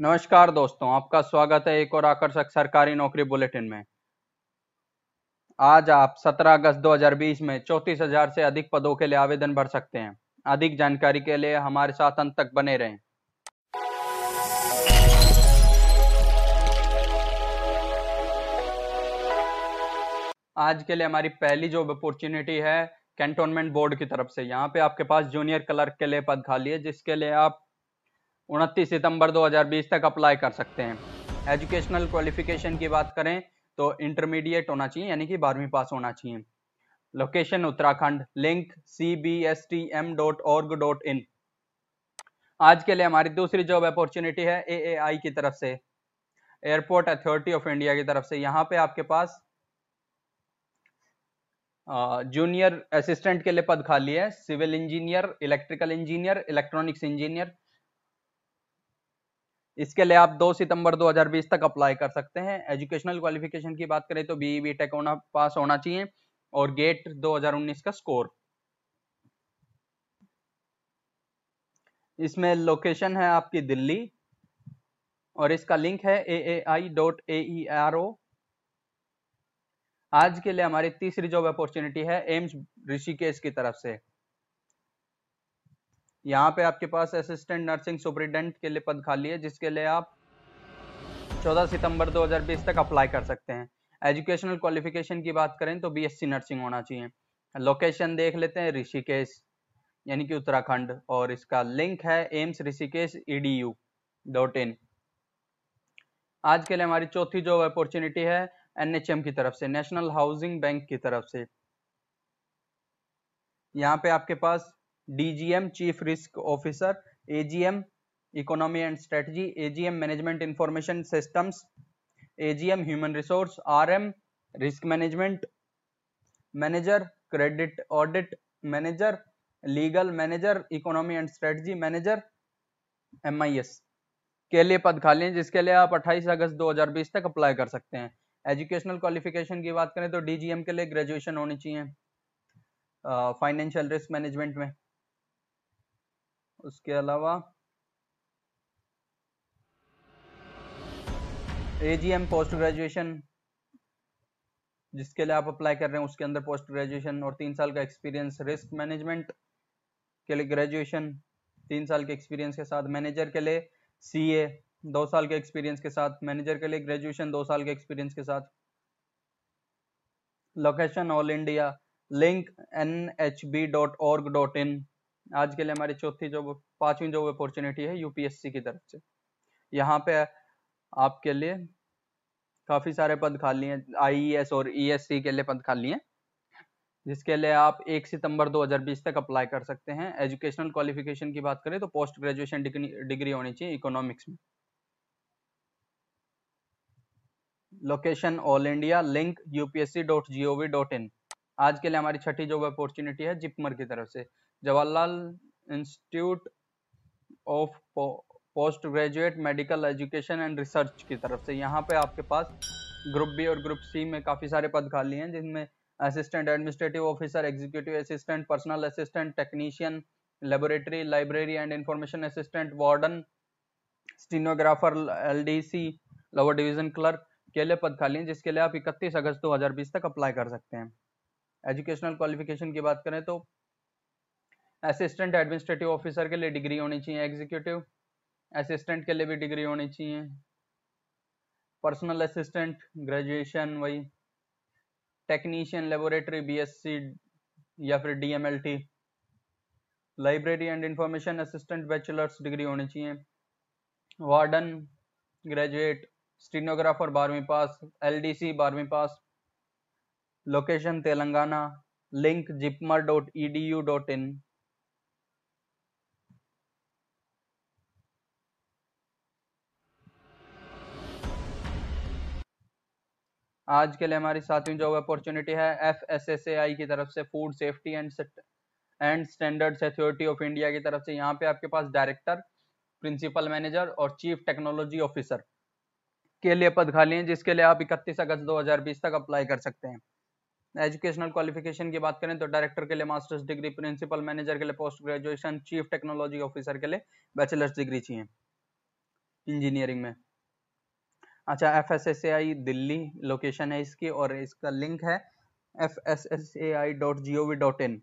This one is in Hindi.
नमस्कार दोस्तों, आपका स्वागत है एक और आकर्षक सरकारी नौकरी बुलेटिन में। आज आप 17 अगस्त 2020 में चौतीस हज़ार से अधिक पदों के लिए आवेदन भर सकते हैं। अधिक जानकारी के लिए हमारे साथ अंत तक बने रहें। आज के लिए हमारी पहली जॉब अपॉर्चुनिटी है कैंटोनमेंट बोर्ड की तरफ़ से। यहाँ पे आपके पास जूनियर क्लर्क के लिए पद खाली है, जिसके लिए आप उनतीस सितंबर 2020 तक अप्लाई कर सकते हैं। एजुकेशनल क्वालिफिकेशन की बात करें तो इंटरमीडिएट होना चाहिए, यानी कि बारहवीं पास होना चाहिए। Location Uttarakhand link C B S T M dot org dot in आज के लिए हमारी दूसरी जॉब अपॉर्चुनिटी है ए ए आई की तरफ़ से। एयरपोर्ट अथॉरिटी ऑफ़ इंडिया की तरफ़ से। यहाँ पे आपके पास जूनियर असिस्टेंट के लिए पद खाली है। Civil engineer electrical engineer electronics engineer इसके लिए आप 2 सितंबर 2020 तक अप्लाई कर सकते हैं। एजुकेशनल क्वालिफिकेशन की बात करें तो बीई बीटेक होना, पास होना चाहिए और गेट 2019 का स्कोर इसमें लोकेशन है आपकी दिल्ली और इसका लिंक है ए ए I dot A E R O आज के लिए हमारी तीसरी जॉब अपॉर्चुनिटी है एम्स ऋषिकेश की तरफ़ से। यहाँ पे आपके पास असिस्टेंट नर्सिंग सुपरिटेंडेंट के लिए पद खाली है, जिसके लिए आप 14 सितंबर 2020 तक अप्लाई कर सकते हैं। एजुकेशनल क्वालिफिकेशन की बात करें तो बीएससी नर्सिंग होना चाहिए। लोकेशन देख लेते हैं, ऋषिकेश, यानी कि उत्तराखंड, और इसका लिंक है AIIMS Rishikesh EDU dot in आज के लिए हमारी चौथी जॉब अपॉर्चुनिटी है एनएचएम की तरफ़ से नेशनल हाउसिंग बैंक की तरफ़ से। यहाँ पे आपके पास DGM chief risk officer AGM economy and strategy AGM management information systems AGM human resource RM risk management manager credit audit manager legal manager economy and strategy manager MIS के लिए पद खाली हैं, जिसके लिए आप 28 अगस्त 2020 तक अप्लाई कर सकते हैं। एजुकेशनल क्वालिफिकेशन की बात करें तो डीजीएम के लिए ग्रेजुएशन होनी चाहिए फाइनेंशियल रिस्क मैनेजमेंट में। उसके अलावा एजीएम पोस्ट ग्रेजुएशन जिसके लिए आप अप्लाई कर रहे हैं, उसके अंदर पोस्ट ग्रेजुएशन और तीन साल का एक्सपीरियंस रिस्क मैनेजमेंट के लिए ग्रेजुएशन तीन साल के एक्सपीरियंस के साथ मैनेजर के लिए सीए दो साल के एक्सपीरियंस के साथ मैनेजर के लिए ग्रेजुएशन दो साल के एक्सपीरियंस के साथ location all India link N H B dot org dot in आज के लिए हमारी चौथी जो पांचवी जो अपॉर्चुनिटी है यूपीएससी की तरफ़ से। यहाँ पे आपके लिए काफ़ी सारे पद खाली हैं आईईएस और ईएससी के लिए पद खाली हैं, जिसके लिए आप 1 सितंबर 2020 तक अप्लाई कर सकते हैं। एजुकेशनल क्वालिफिकेशन की बात करें तो पोस्ट ग्रेजुएशन डिग्री होनी चाहिए इकोनॉमिक्स में। Location all India link UPSC dot G O V dot in आज के लिए हमारी छठी जॉब अपॉर्चुनिटी है जिपमर की तरफ़ से। Jawaharlal institute of post graduate medical education and research की तरफ़ से। यहाँ पे आपके पास ग्रुप बी और ग्रुप सी में काफ़ी सारे पद खाली हैं, जिनमें assistant administrative officer executive assistant personal assistant technician laboratory library and information assistant warden stenographer L LDC lower division clerk के लिए पद खाली हैं, जिसके लिए आप 31 अगस्त 2020 तक अप्लाई कर सकते हैं। एजुकेशनल क्वालिफिकेशन की बात करें तो असिस्टेंट एडमिनिस्ट्रेटिव ऑफिसर के लिए डिग्री होनी चाहिए एग्जीक्यूटिव असिस्टेंट के लिए भी डिग्री होनी चाहिए पर्सनल असिस्टेंट ग्रेजुएशन वही टेक्नीशियन लेबोरेटरी बीएससी या फिर DMLT library and information assistant bachelors degree होनी चाहिए वार्डन ग्रेजुएट स्टीनोग्राफर बारहवीं पास एलडीसी बारहवीं pass location Telangana link JIPMER dot E D U dot in आज के लिए हमारी सातवीं जॉब अपॉर्चुनिटी है F S S A I की तरफ़ से food safety and and standards authority of India की तरफ़ से। यहाँ पे आपके पास डायरेक्टर प्रिंसिपल मैनेजर और चीफ टेक्नोलॉजी ऑफिसर के लिए पद खाली हैं, जिसके लिए आप 31 अगस्त 2020 तक अप्लाई कर सकते हैं। एजुकेशनल क्वालिफिकेशन की बात करें तो डायरेक्टर के लिए मास्टर्स डिग्री, प्रिंसिपल मैनेजर के लिए post graduation, chief technology officer के लिए बैचलर्स डिग्री चाहिए इंजीनियरिंग में। अच्छा F S S A I Delhi location है इसकी और इसका लिंक है F S S A I dot G O V dot in